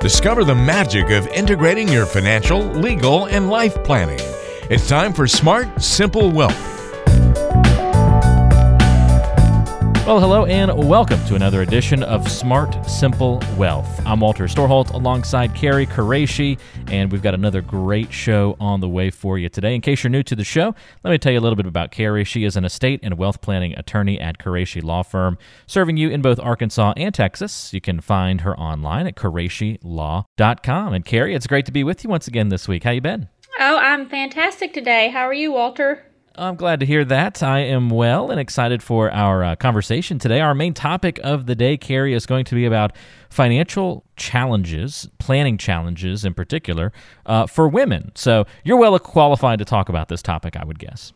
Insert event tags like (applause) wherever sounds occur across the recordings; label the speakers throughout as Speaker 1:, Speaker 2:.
Speaker 1: Discover the magic of integrating your financial, legal, and life planning. It's time for Smart, Simple Wealth.
Speaker 2: Well, hello and welcome to another edition of Smart Simple Wealth. I'm Walter Storholt alongside Carrie Qureshi, and we've got another great show on the way for you today. In case you're new to the show, let me tell you a little bit about Carrie. She is an estate and wealth planning attorney at Qureshi Law Firm, serving you in both Arkansas and Texas. You can find her online at QureshiLaw.com. And Carrie, it's great to be with you once again this week. How you been?
Speaker 3: Oh, I'm fantastic today. How are you, Walter?
Speaker 2: I'm glad to hear that. I am well and excited for our uh, conversation today. Our main topic of the day, Carrie, is going to be about financial challenges, planning challenges in particular, uh, for women. So you're well qualified to talk about this topic, I would guess.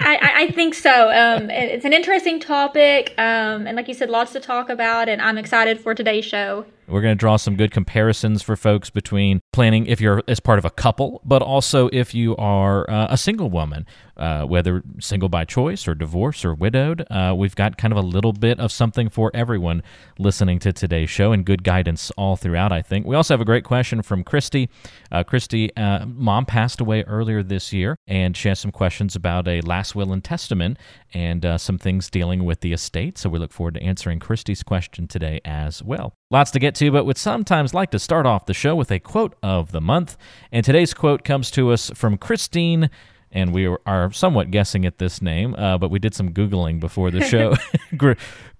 Speaker 3: I, I, think so. Um, it's an interesting topic, um, and like you said, lots to talk about, and I'm excited for today's show.
Speaker 2: We're going to draw some good comparisons for folks between planning if you're as part of a couple, but also if you are uh, a single woman, uh, whether single by choice or divorced or widowed. Uh, we've got kind of a little bit of something for everyone listening to today's show and good guidance all throughout, I think. We also have a great question from Christy. Uh, Christy, uh, mom passed away earlier this year, and she has some questions about a last will and testament and uh, some things dealing with the estate. So we look forward to answering Christy's question today as well. Lots to get to, but would sometimes like to start off the show with a quote of the month. And today's quote comes to us from Christine and we are somewhat guessing at this name, uh, but we did some googling before the show. (laughs)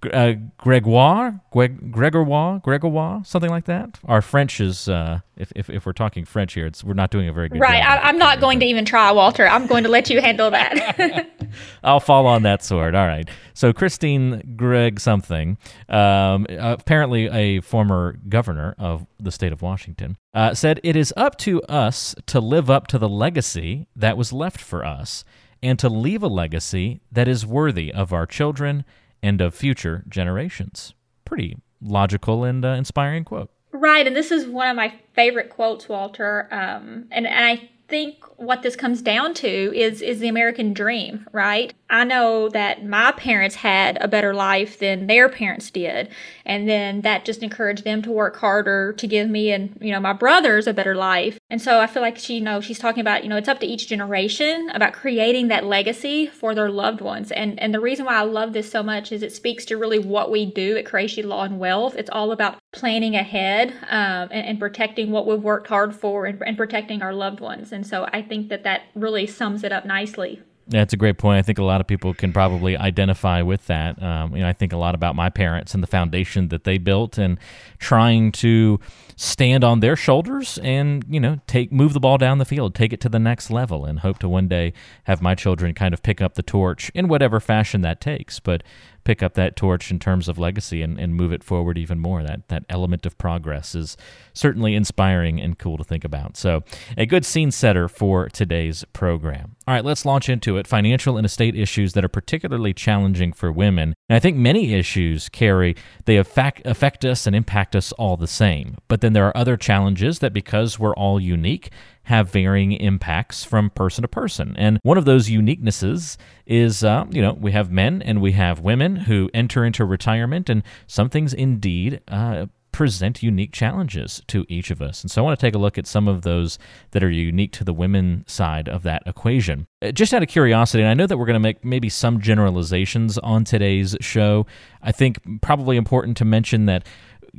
Speaker 2: (laughs) uh, Gregoire, Greg, Gregoire, Gregoire, something like that. Our French is, uh, if, if, if we're talking French here, it's we're not doing a very good
Speaker 3: right.
Speaker 2: job.
Speaker 3: I, am not going to even try, Walter. I'm going to let you handle that. (laughs)
Speaker 2: I'll fall on that sword. All right. So Christine Greg something, um, apparently a former governor of the state of Washington, uh, said it is up to us to live up to the legacy that was left for us and to leave a legacy that is worthy of our children and of future generations. Pretty logical and uh, inspiring quote.
Speaker 3: Right, and this is one of my favorite quotes, Walter. Um, and, and I think what this comes down to is is the American dream, right? I know that my parents had a better life than their parents did, and then that just encouraged them to work harder to give me and you know my brothers a better life. And so I feel like she, you know, she's talking about you know it's up to each generation about creating that legacy for their loved ones. And and the reason why I love this so much is it speaks to really what we do at Qureshi Law and Wealth. It's all about planning ahead um, and, and, protecting what we've worked hard for and, and protecting our loved ones. And so I think that that really sums it up nicely.
Speaker 2: That's a great point. I think a lot of people can probably identify with that. Um, you know, I think a lot about my parents and the foundation that they built, and trying to stand on their shoulders and you know take move the ball down the field, take it to the next level, and hope to one day have my children kind of pick up the torch in whatever fashion that takes. But pick up that torch in terms of legacy and, and move it forward even more. That that element of progress is certainly inspiring and cool to think about. So, a good scene setter for today's program. All right, let's launch into it. Financial and estate issues that are particularly challenging for women. And I think many issues, Carrie they affect, affect us and impact us all the same. But then there are other challenges that, because we're all unique, have varying impacts from person to person. And one of those uniquenesses is, uh, you know, we have men and we have women who enter into retirement, and some things indeed uh, present unique challenges to each of us. And so I want to take a look at some of those that are unique to the women side of that equation. Uh, just out of curiosity, and I know that we're going to make maybe some generalizations on today's show, I think probably important to mention that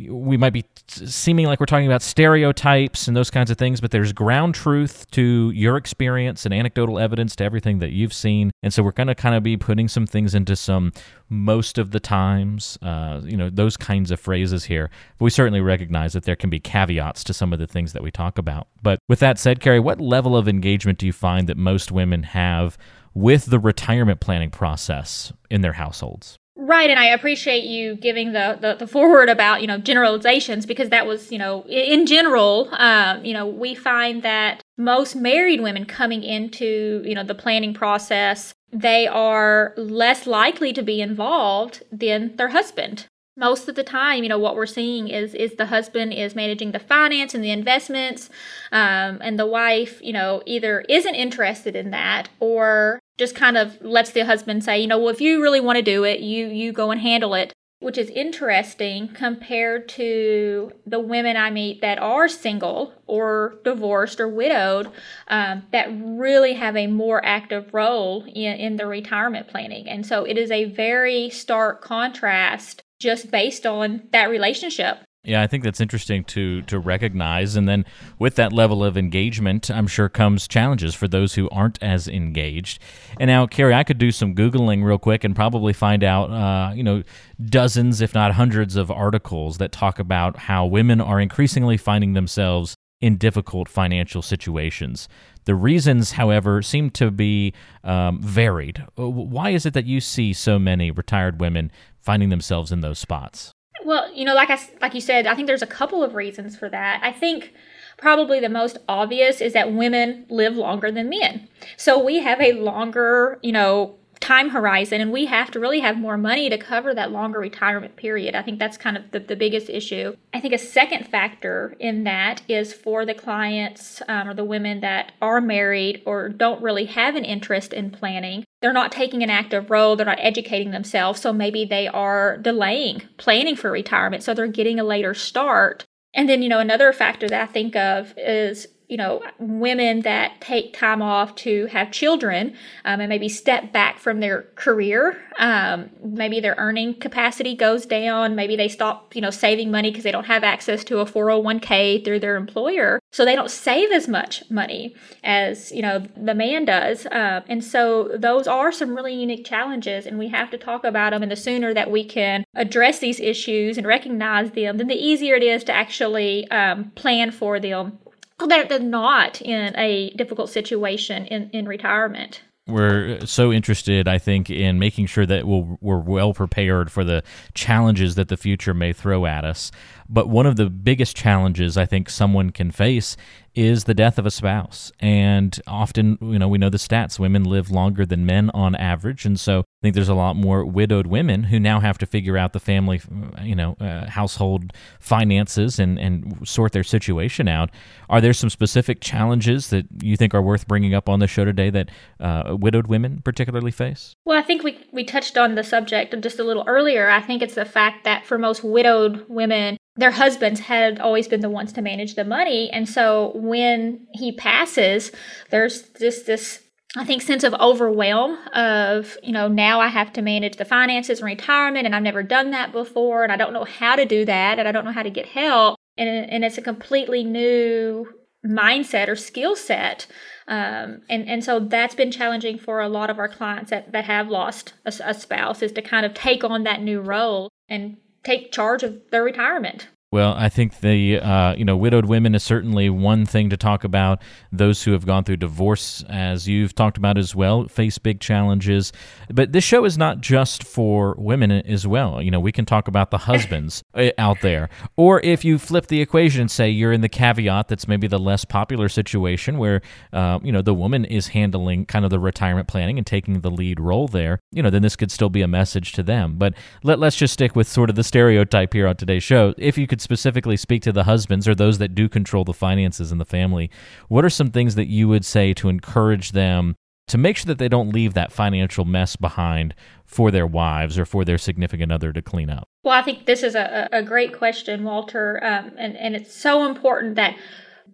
Speaker 2: we might be seeming like we're talking about stereotypes and those kinds of things, but there's ground truth to your experience and anecdotal evidence to everything that you've seen. And so we're going to kind of be putting some things into some most of the times, uh, you know, those kinds of phrases here. But we certainly recognize that there can be caveats to some of the things that we talk about. But with that said, Carrie, what level of engagement do you find that most women have with the retirement planning process in their households?
Speaker 3: Right, and I appreciate you giving the, the, the, forward about you know generalizations because that was you know in general, um, you know we find that most married women coming into you know the planning process they are less likely to be involved than their husband. Most of the time you know what we're seeing is is the husband is managing the finance and the investments um, and the wife you know either isn't interested in that or just kind of lets the husband say you know well if you really want to do it you you go and handle it which is interesting compared to the women I meet that are single or divorced or widowed um, that really have a more active role in, in the retirement planning. And so it is a very stark contrast just based on that relationship.
Speaker 2: Yeah, I think that's interesting to to recognize, and then with that level of engagement, I'm sure comes challenges for those who aren't as engaged. And now, Carrie, I could do some googling real quick and probably find out, uh, you know, dozens, if not hundreds, of articles that talk about how women are increasingly finding themselves in difficult financial situations. The reasons, however, seem to be um, varied. Why is it that you see so many retired women finding themselves in those spots?
Speaker 3: Well, you know, like I like you said, I think there's a couple of reasons for that. I think probably the most obvious is that women live longer than men. So we have a longer, you know, time horizon and we have to really have more money to cover that longer retirement period. I think that's kind of the, the biggest issue. I think a second factor in that is for the clients um, or the women that are married or don't really have an interest in planning. They're not taking an active role, they're not educating themselves, so maybe they are delaying planning for retirement, so they're getting a later start. And then, you know, another factor that I think of is you know, women that take time off to have children um, and maybe step back from their career. Um, maybe their earning capacity goes down. Maybe they stop, you know, saving money because they don't have access to a 401k through their employer. So they don't save as much money as, you know, the man does. Uh, and so those are some really unique challenges, and we have to talk about them. And the sooner that we can address these issues and recognize them, then the easier it is to actually um, plan for them they're, they're not in a difficult situation in, in retirement
Speaker 2: we're so interested, I think, in making sure that we'll, we're well prepared for the challenges that the future may throw at us. But one of the biggest challenges I think someone can face is the death of a spouse. And often, you know, we know the stats women live longer than men on average. And so I think there's a lot more widowed women who now have to figure out the family, you know, uh, household finances and, and sort their situation out. Are there some specific challenges that you think are worth bringing up on the show today that uh, widowed women particularly face?
Speaker 3: Well, I think we, we touched on the subject just a little earlier. I think it's the fact that for most widowed women, their husbands had always been the ones to manage the money. And so when he passes, there's just this I think sense of overwhelm of, you know, now I have to manage the finances and retirement and I've never done that before and I don't know how to do that and I don't know how to get help. And, and it's a completely new mindset or skill set. Um, and, and so that's been challenging for a lot of our clients that, that have lost a, a spouse is to kind of take on that new role and take charge of their retirement.
Speaker 2: Well, I think the uh, you know widowed women is certainly one thing to talk about. Those who have gone through divorce, as you've talked about as well, face big challenges. But this show is not just for women as well. You know, we can talk about the husbands (laughs) out there, or if you flip the equation and say you're in the caveat that's maybe the less popular situation where uh, you know the woman is handling kind of the retirement planning and taking the lead role there. You know, then this could still be a message to them. But let, let's just stick with sort of the stereotype here on today's show. If you could specifically speak to the husbands or those that do control the finances in the family, what are some things that you would say to encourage them to make sure that they don't leave that financial mess behind for their wives or for their significant other to clean up?
Speaker 3: Well, I think this is a, a great question, Walter. Um, and, and it's so important that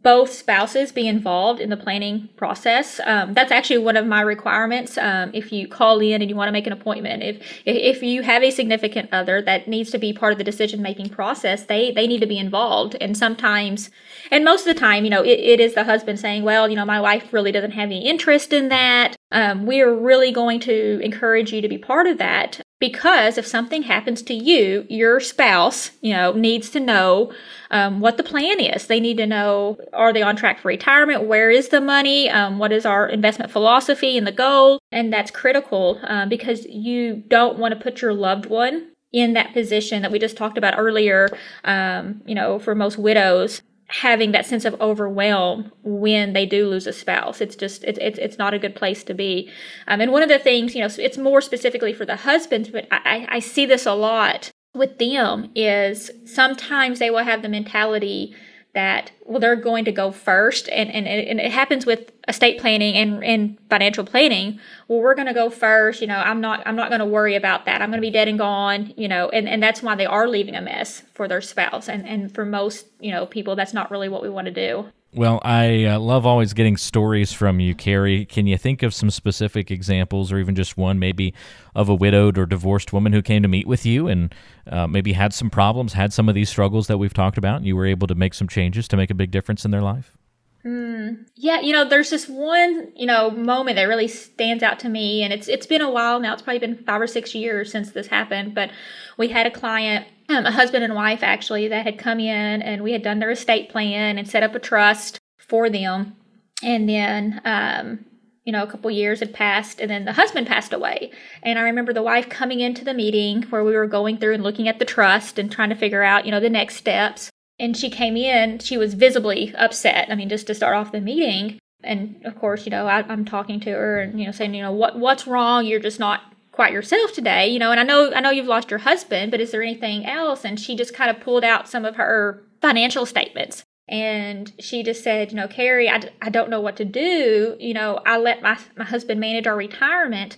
Speaker 3: both spouses be involved in the planning process. Um, that's actually one of my requirements. Um, if you call in and you want to make an appointment, if if you have a significant other that needs to be part of the decision making process, they they need to be involved. And sometimes, and most of the time, you know, it, it is the husband saying, "Well, you know, my wife really doesn't have any interest in that. Um, we are really going to encourage you to be part of that." Because if something happens to you, your spouse, you know, needs to know um, what the plan is. They need to know are they on track for retirement? Where is the money? Um, what is our investment philosophy and the goal? And that's critical uh, because you don't want to put your loved one in that position that we just talked about earlier. Um, you know, for most widows, having that sense of overwhelm when they do lose a spouse. It's just it's it's, it's not a good place to be. Um, and one of the things you know it's more specifically for the husbands, but I, I see this a lot with them is sometimes they will have the mentality that well they're going to go first and, and, and it happens with estate planning and, and financial planning. Well we're going to go first you know i'm not i'm not going to worry about that. I'm going to be dead and gone you know and, and that's why they are leaving a mess for their spouse and and for most you know people that's not really what we want to do
Speaker 2: well, I uh, love always getting stories from you, Carrie. Can you think of some specific examples, or even just one, maybe of a widowed or divorced woman who came to meet with you and uh, maybe had some problems, had some of these struggles that we've talked about, and you were able to make some changes to make a big difference in their life?
Speaker 3: Mm, yeah, you know, there's this one, you know, moment that really stands out to me, and it's it's been a while now. It's probably been five or six years since this happened, but we had a client um, a husband and wife actually that had come in and we had done their estate plan and set up a trust for them. And then, um, you know, a couple years had passed, and then the husband passed away. And I remember the wife coming into the meeting where we were going through and looking at the trust and trying to figure out, you know, the next steps. And she came in, she was visibly upset. I mean, just to start off the meeting. And of course, you know, I, am talking to her and you know saying, you know, what what's wrong? You're just not quite yourself today, you know, and I know I know you've lost your husband, but is there anything else? And she just kind of pulled out some of her financial statements. And she just said, you know, Carrie, I, I don't know what to do. You know, I let my, my husband manage our retirement.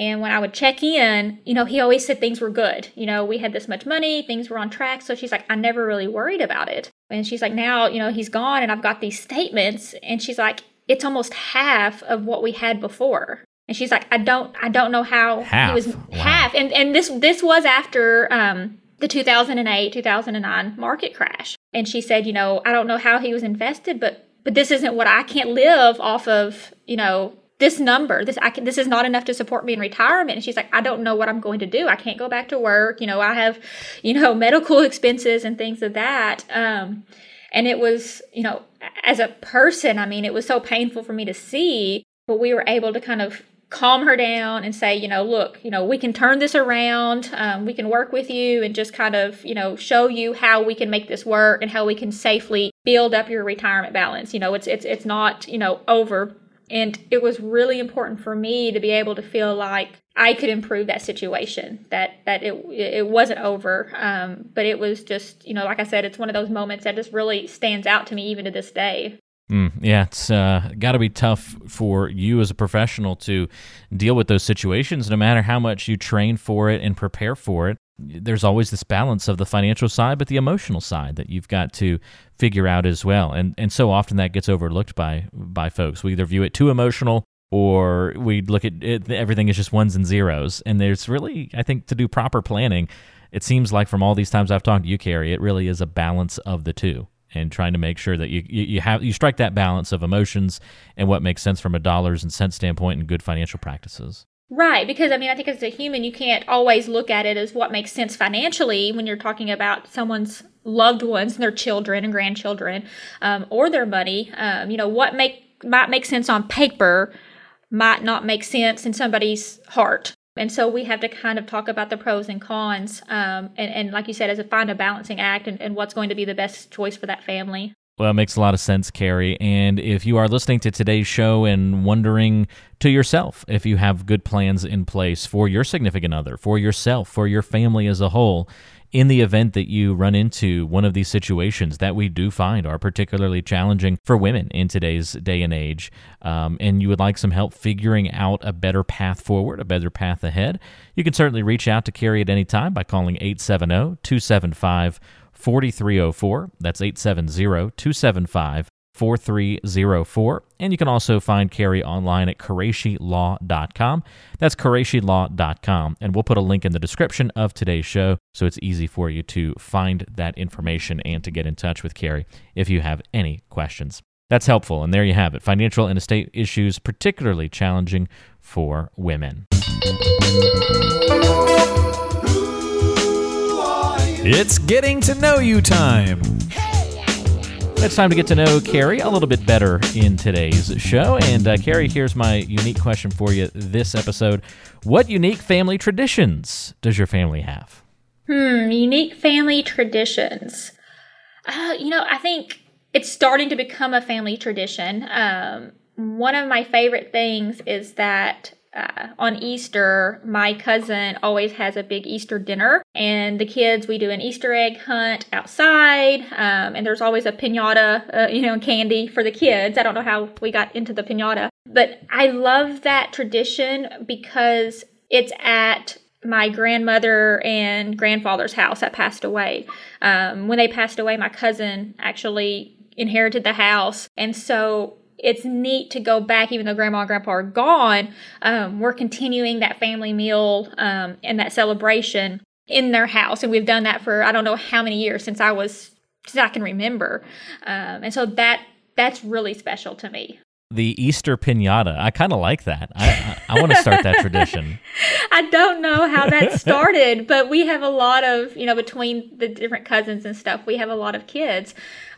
Speaker 3: And when I would check in, you know, he always said things were good. You know, we had this much money, things were on track. So she's like, I never really worried about it. And she's like, now, you know, he's gone and I've got these statements. And she's like, it's almost half of what we had before. And she's like, I don't, I don't know how
Speaker 2: half.
Speaker 3: he was wow. half. And and this this was after um, the 2008 2009 market crash. And she said, you know, I don't know how he was invested, but but this isn't what I can't live off of. You know, this number this I can, this is not enough to support me in retirement and she's like I don't know what I'm going to do I can't go back to work you know I have you know (laughs) medical expenses and things of that um and it was you know as a person I mean it was so painful for me to see but we were able to kind of calm her down and say, you know, look, you know, we can turn this around. Um, we can work with you and just kind of, you know, show you how we can make this work and how we can safely build up your retirement balance. You know, it's it's it's not, you know, over. And it was really important for me to be able to feel like I could improve that situation. That that it it wasn't over, um, but it was just, you know, like I said, it's one of those moments that just really stands out to me even to this day.
Speaker 2: Mm, yeah, it's uh, got to be tough for you as a professional to deal with those situations, no matter how much you train for it and prepare for it. There's always this balance of the financial side, but the emotional side that you've got to figure out as well. And and so often that gets overlooked by by folks. We either view it too emotional or we look at it, everything is just ones and zeros. And there's really, I think, to do proper planning, it seems like from all these times I've talked to you, Carrie, it really is a balance of the two and trying to make sure that you, you, you have you strike that balance of emotions and what makes sense from a dollars and cents standpoint and good financial practices.
Speaker 3: Right, because I mean, I think as a human, you can't always look at it as what makes sense financially when you're talking about someone's loved ones, and their children and grandchildren, um, or their money. Um, you know, what make might make sense on paper might not make sense in somebody's heart. And so we have to kind of talk about the pros and cons, um, and, and like you said, as a find a balancing act and, and what's going to be the best choice for that family.
Speaker 2: Well, it makes a lot of sense, Carrie. And if you are listening to today's show and wondering to yourself if you have good plans in place for your significant other, for yourself, for your family as a whole, in the event that you run into one of these situations that we do find are particularly challenging for women in today's day and age, um, and you would like some help figuring out a better path forward, a better path ahead, you can certainly reach out to Carrie at any time by calling 870 275 4304. That's 870 275 4304. And you can also find Carrie online at QureshiLaw.com. That's QureshiLaw.com. And we'll put a link in the description of today's show so it's easy for you to find that information and to get in touch with Carrie if you have any questions. That's helpful. And there you have it financial and estate issues, particularly challenging for women.
Speaker 4: It's getting to know you time.
Speaker 2: It's time to get to know Carrie a little bit better in today's show. And uh, Carrie, here's my unique question for you this episode. What unique family traditions does your family have?
Speaker 3: Hmm, unique family traditions. Uh, you know, I think it's starting to become a family tradition. Um, one of my favorite things is that uh, on Easter, my cousin always has a big Easter dinner, and the kids we do an Easter egg hunt outside, um, and there's always a pinata, uh, you know, candy for the kids. I don't know how we got into the pinata, but I love that tradition because it's at my grandmother and grandfather's house that passed away. Um, when they passed away, my cousin actually inherited the house, and so it's neat to go back, even though grandma and grandpa are gone. Um, we're continuing that family meal um, and that celebration in their house, and we've done that for I don't know how many years since I was since I can remember, um, and so that that's really special to me
Speaker 2: the Easter pinata. I kind of like that. I, I, I want to start that tradition. (laughs)
Speaker 3: I don't know how that started, but we have a lot of, you know, between the different cousins and stuff, we have a lot of kids.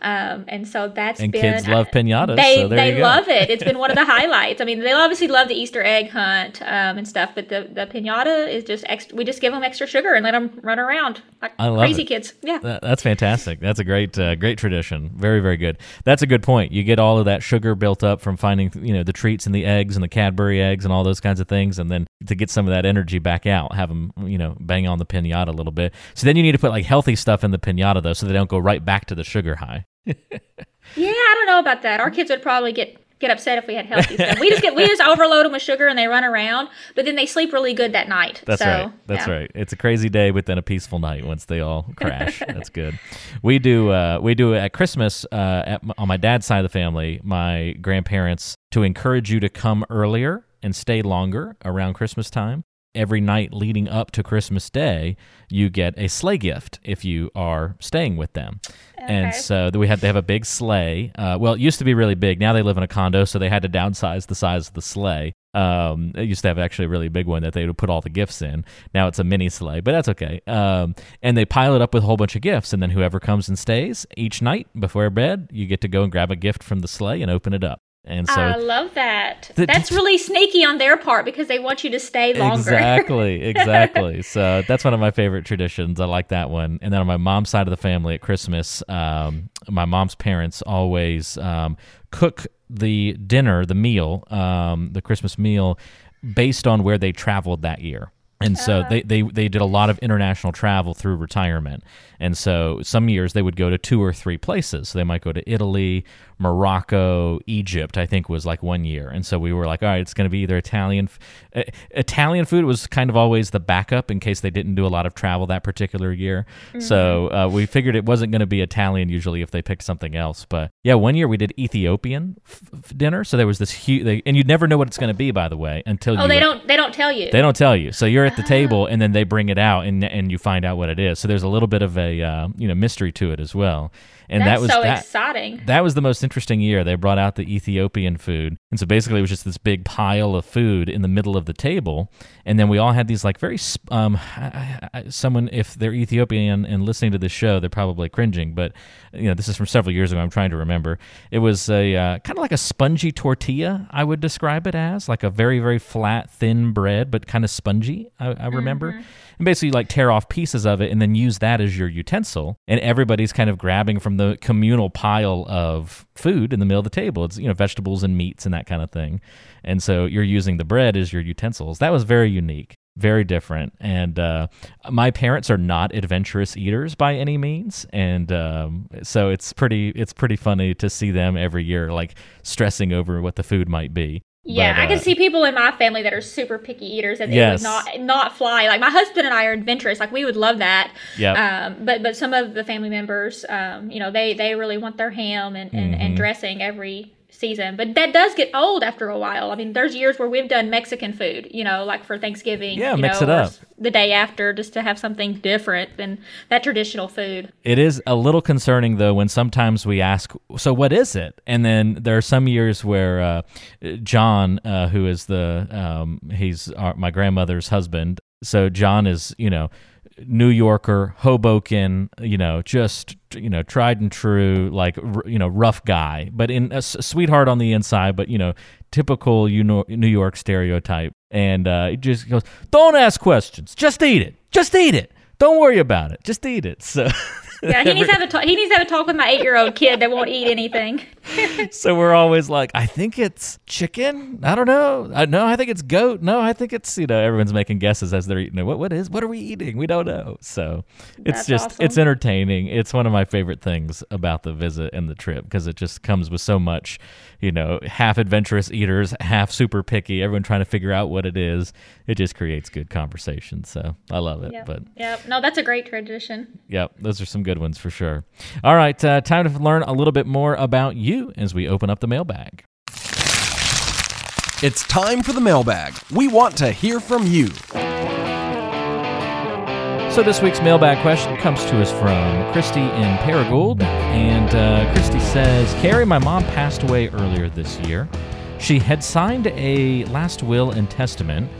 Speaker 3: Um, and so that's
Speaker 2: and
Speaker 3: been,
Speaker 2: kids love pinatas.
Speaker 3: They
Speaker 2: so
Speaker 3: they love it. It's been one of the (laughs) highlights. I mean, they obviously love the Easter egg hunt um, and stuff, but the, the pinata is just extra. We just give them extra sugar and let them run around like
Speaker 2: I love
Speaker 3: crazy
Speaker 2: it.
Speaker 3: kids. Yeah,
Speaker 2: That- that's fantastic. That's a great uh, great tradition. Very very good. That's a good point. You get all of that sugar built up from finding you know the treats and the eggs and the Cadbury eggs and all those kinds of things, and then to get some of that energy back out, have them you know bang on the pinata a little bit. So then you need to put like healthy stuff in the pinata though, so they don't go right back to the sugar high.
Speaker 3: Yeah. I don't know about that. Our kids would probably get get upset if we had healthy stuff. We just get we just overload them with sugar and they run around, but then they sleep really good that night.
Speaker 2: That's
Speaker 3: so,
Speaker 2: right. That's
Speaker 3: yeah.
Speaker 2: right. It's a crazy day, but then a peaceful night once they all crash. That's good. We do. Uh, we do at Christmas uh, at, on my dad's side of the family. My grandparents to encourage you to come earlier and stay longer around Christmas time. Every night leading up to Christmas Day, you get a sleigh gift if you are staying with them. And so we had to have a big sleigh. Uh, well, it used to be really big. Now they live in a condo, so they had to downsize the size of the sleigh. Um, it used to have actually a really big one that they would put all the gifts in. Now it's a mini sleigh, but that's okay. Um, and they pile it up with a whole bunch of gifts, and then whoever comes and stays each night before bed, you get to go and grab a gift from the sleigh and open it up. And so
Speaker 3: I love that.
Speaker 2: The-
Speaker 3: That's really sneaky on their part because they want you to stay longer.
Speaker 2: Exactly, (laughs) exactly. so that's one of my favorite traditions. I like that one. And then on my mom's side of the family at Christmas, um, my mom's parents always um, cook the dinner, the meal, um, the Christmas meal, based on where they traveled that year. And so they, they, they did a lot of international travel through retirement. And so some years they would go to two or three places. So they might go to Italy, Morocco, Egypt, I think was like one year. And so we were like, all right, it's going to be either Italian. uh, Italian food was kind of always the backup in case they didn't do a lot of travel that particular year. So uh, we figured it wasn't going to be Italian usually if they picked something else. But yeah, one year we did Ethiopian f- f- dinner. So there was this huge, and you'd never know what it's going to be, by the way, until
Speaker 3: Oh,
Speaker 2: you
Speaker 3: they don't they don't tell you.
Speaker 2: they don't tell you. So you're at the
Speaker 3: Ah.
Speaker 2: table, and then they bring it out, and and you find out what it is. So there's a little bit of a uh, you know mystery to it as well. And
Speaker 3: That's
Speaker 2: that was
Speaker 3: so
Speaker 2: that.
Speaker 3: exciting.
Speaker 2: That was the most interesting year. They brought out the Ethiopian food. And so basically, it was just this big pile of food in the middle of the table. And then we all had these, like, very, um, I, I, someone, if they're Ethiopian and listening to this show, they're probably cringing. But, you know, this is from several years ago. I'm trying to remember. It was a uh, kind of like a spongy tortilla, I would describe it as, like a very, very flat, thin bread, but kind of spongy, I, I remember. And basically, like, tear off pieces of it and then use that as your utensil. And everybody's kind of grabbing from the communal pile of food in the middle of the table. It's, you know, vegetables and meats and that kind of thing. And so you're using the bread as your utensils. That was very unique, very different. And uh, my parents are not adventurous eaters by any means. And um, so it's pretty, it's pretty funny to see them every year, like stressing over what the food might be.
Speaker 3: Yeah,
Speaker 2: But,
Speaker 3: I can
Speaker 2: uh,
Speaker 3: see people in my family that are super picky eaters and they
Speaker 2: Yes.
Speaker 3: would not not fly. Like my husband and I are adventurous. Like we would love that.
Speaker 2: Yep.
Speaker 3: Um, but but some of the family members, um, you know, they they really want their ham and, and,
Speaker 2: Mm-hmm.
Speaker 3: and dressing every season. But that does get old after a while. I mean, there's years where we've done Mexican food, you know, like for Thanksgiving.
Speaker 2: Yeah,
Speaker 3: you
Speaker 2: mix
Speaker 3: know,
Speaker 2: it up.
Speaker 3: The day after, just to have something different than that traditional food.
Speaker 2: It is a little concerning though when sometimes we ask, "So what is it?" And then there are some years where uh, John, uh, who is the um, he's our, my grandmother's husband, so John is you know New Yorker, Hoboken, you know, just you know, tried and true, like r- you know, rough guy, but in a sweetheart on the inside, but you know, typical you know New York stereotype. And uh, he just goes, "Don't ask questions, just eat it, just eat it." Don't worry about it. Just eat it. (laughs) So
Speaker 3: Yeah, he needs to have a talk. He needs to have a talk with my eight year old kid that won't eat anything. (laughs)
Speaker 2: so we're always like, I think it's chicken. I don't know. I no, I think it's goat. No, I think it's you know. Everyone's making guesses as they're eating it. What what is? What are we eating? We don't know. So it's
Speaker 3: That's
Speaker 2: just
Speaker 3: awesome.
Speaker 2: it's entertaining. It's one of my favorite things about the visit and the trip because it just comes with so much, you know, half adventurous eaters, half super picky. Everyone trying to figure out what it is. It just creates good conversation. So I love it.
Speaker 3: Yep.
Speaker 2: But
Speaker 3: Yep. No, that's a great tradition.
Speaker 2: Yep, those are some good ones for sure. All right, uh, time to learn a little bit more about you as we open up the mailbag.
Speaker 5: It's time for the mailbag. We want to hear from you.
Speaker 2: So this week's mailbag question comes to us from Christy in Paragould, and uh, Christy says, "Carrie, my mom passed away earlier this year. She had signed a last will and testament.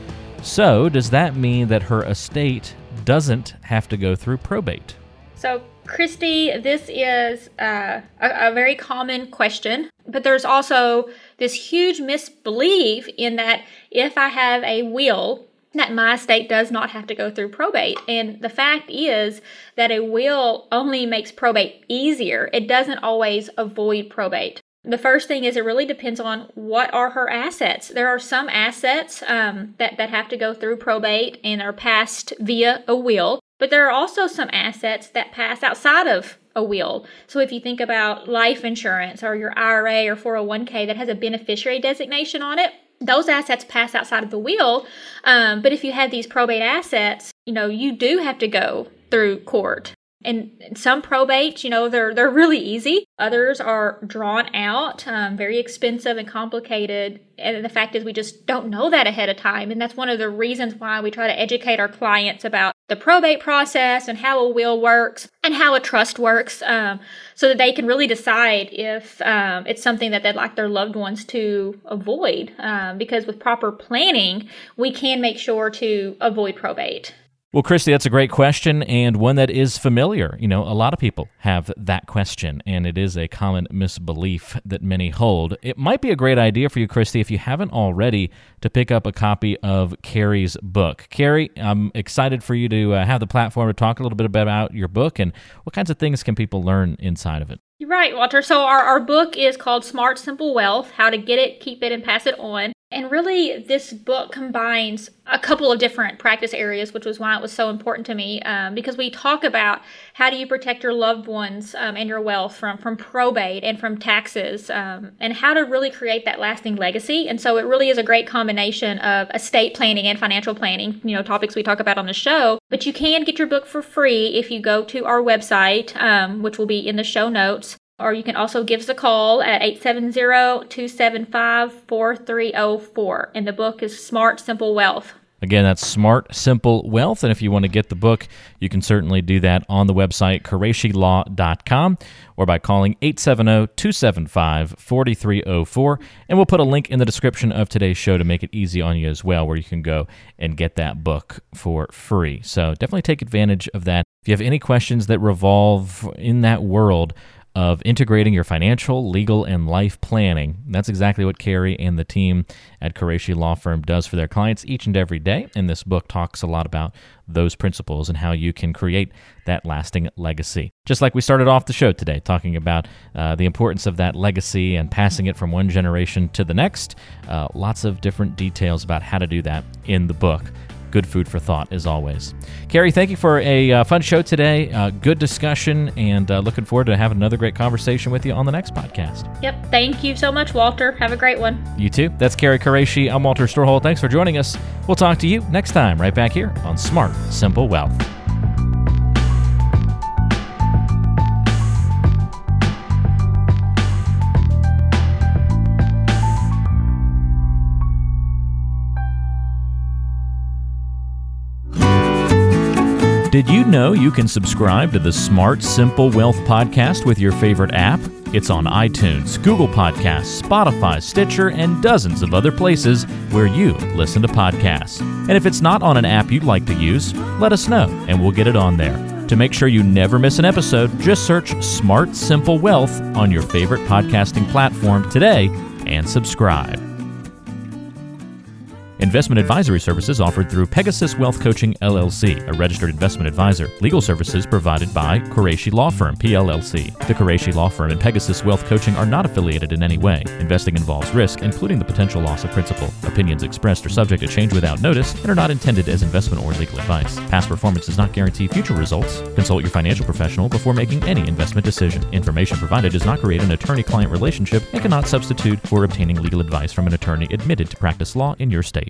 Speaker 2: So does that mean that her estate doesn't have to go through probate?"
Speaker 3: So, Christy, this is uh, a, a very common question, but there's also this huge misbelief in that if I have a will, that my estate does not have to go through probate. And the fact is that a will only makes probate easier. It doesn't always avoid probate. The first thing is it really depends on what are her assets. There are some assets um, that, that have to go through probate and are passed via a will. But there are also some assets that pass outside of a will. So if you think about life insurance or your IRA or 401k that has a beneficiary designation on it, those assets pass outside of the will. Um, but if you have these probate assets, you know, you do have to go through court. And some probates, you know, they're they're really easy. Others are drawn out, um, very expensive and complicated. And the fact is, we just don't know that ahead of time. And that's one of the reasons why we try to educate our clients about the probate process and how a will works and how a trust works, um, so that they can really decide if um, it's something that they'd like their loved ones to avoid. Um, because with proper planning, we can make sure to avoid probate.
Speaker 2: Well, Christy, that's a great question and one that is familiar. You know, a lot of people have that question, and it is a common misbelief that many hold. It might be a great idea for you, Christy, if you haven't already, to pick up a copy of Carrie's book. Carrie, I'm excited for you to uh, have the platform to talk a little bit about your book and what kinds of things can people learn inside of it.
Speaker 3: You're right, Walter. So our, our book is called Smart Simple Wealth, How to Get It, Keep It, and Pass It On. And really, this book combines a couple of different practice areas, which was why it was so important to me, um, because we talk about how do you protect your loved ones um, and your wealth from, from probate and from taxes, um, and how to really create that lasting legacy. And so it really is a great combination of estate planning and financial planning, you know, topics we talk about on the show. But you can get your book for free if you go to our website, um, which will be in the show notes. Or you can also give us a call at 870-275-4304. And the book is Smart Simple Wealth.
Speaker 2: Again, that's Smart Simple Wealth. And if you want to get the book, you can certainly do that on the website, QureshiLaw.com, or by calling 870 275 4304. And we'll put a link in the description of today's show to make it easy on you as well, where you can go and get that book for free. So definitely take advantage of that. If you have any questions that revolve in that world, of integrating your financial, legal, and life planning. That's exactly what Carrie and the team at Qureshi Law Firm does for their clients each and every day. And this book talks a lot about those principles and how you can create that lasting legacy. Just like we started off the show today, talking about uh, the importance of that legacy and passing it from one generation to the next. Uh, lots of different details about how to do that in the book good food for thought as always. Carrie, thank you for a uh, fun show today. Uh, good discussion, and uh, looking forward to having another great conversation with you on the next podcast.
Speaker 3: Yep. Thank you so much, Walter. Have a great one.
Speaker 2: You too. That's Carrie Qureshi. I'm Walter Storholt. Thanks for joining us. We'll talk to you next time, right back here on Smart Simple Wealth. Did you know you can subscribe to the Smart Simple Wealth podcast with your favorite app? It's on iTunes, Google Podcasts, Spotify, Stitcher, and dozens of other places where you listen to podcasts. And if it's not on an app you'd like to use, let us know and we'll get it on there. To make sure you never miss an episode, just search Smart Simple Wealth on your favorite podcasting platform today and subscribe. Investment advisory services offered through Pegasus Wealth Coaching LLC, a registered investment advisor. Legal services provided by Qureshi Law Firm PLLC. The Qureshi Law Firm and Pegasus Wealth Coaching are not affiliated in any way. Investing involves risk, including the potential loss of principal. Opinions expressed are subject to change without notice and are not intended as investment or legal advice. Past performance does not guarantee future results. Consult your financial professional before making any investment decision. Information provided does not create an attorney-client relationship and cannot substitute for obtaining legal advice from an attorney admitted to practice law in your state.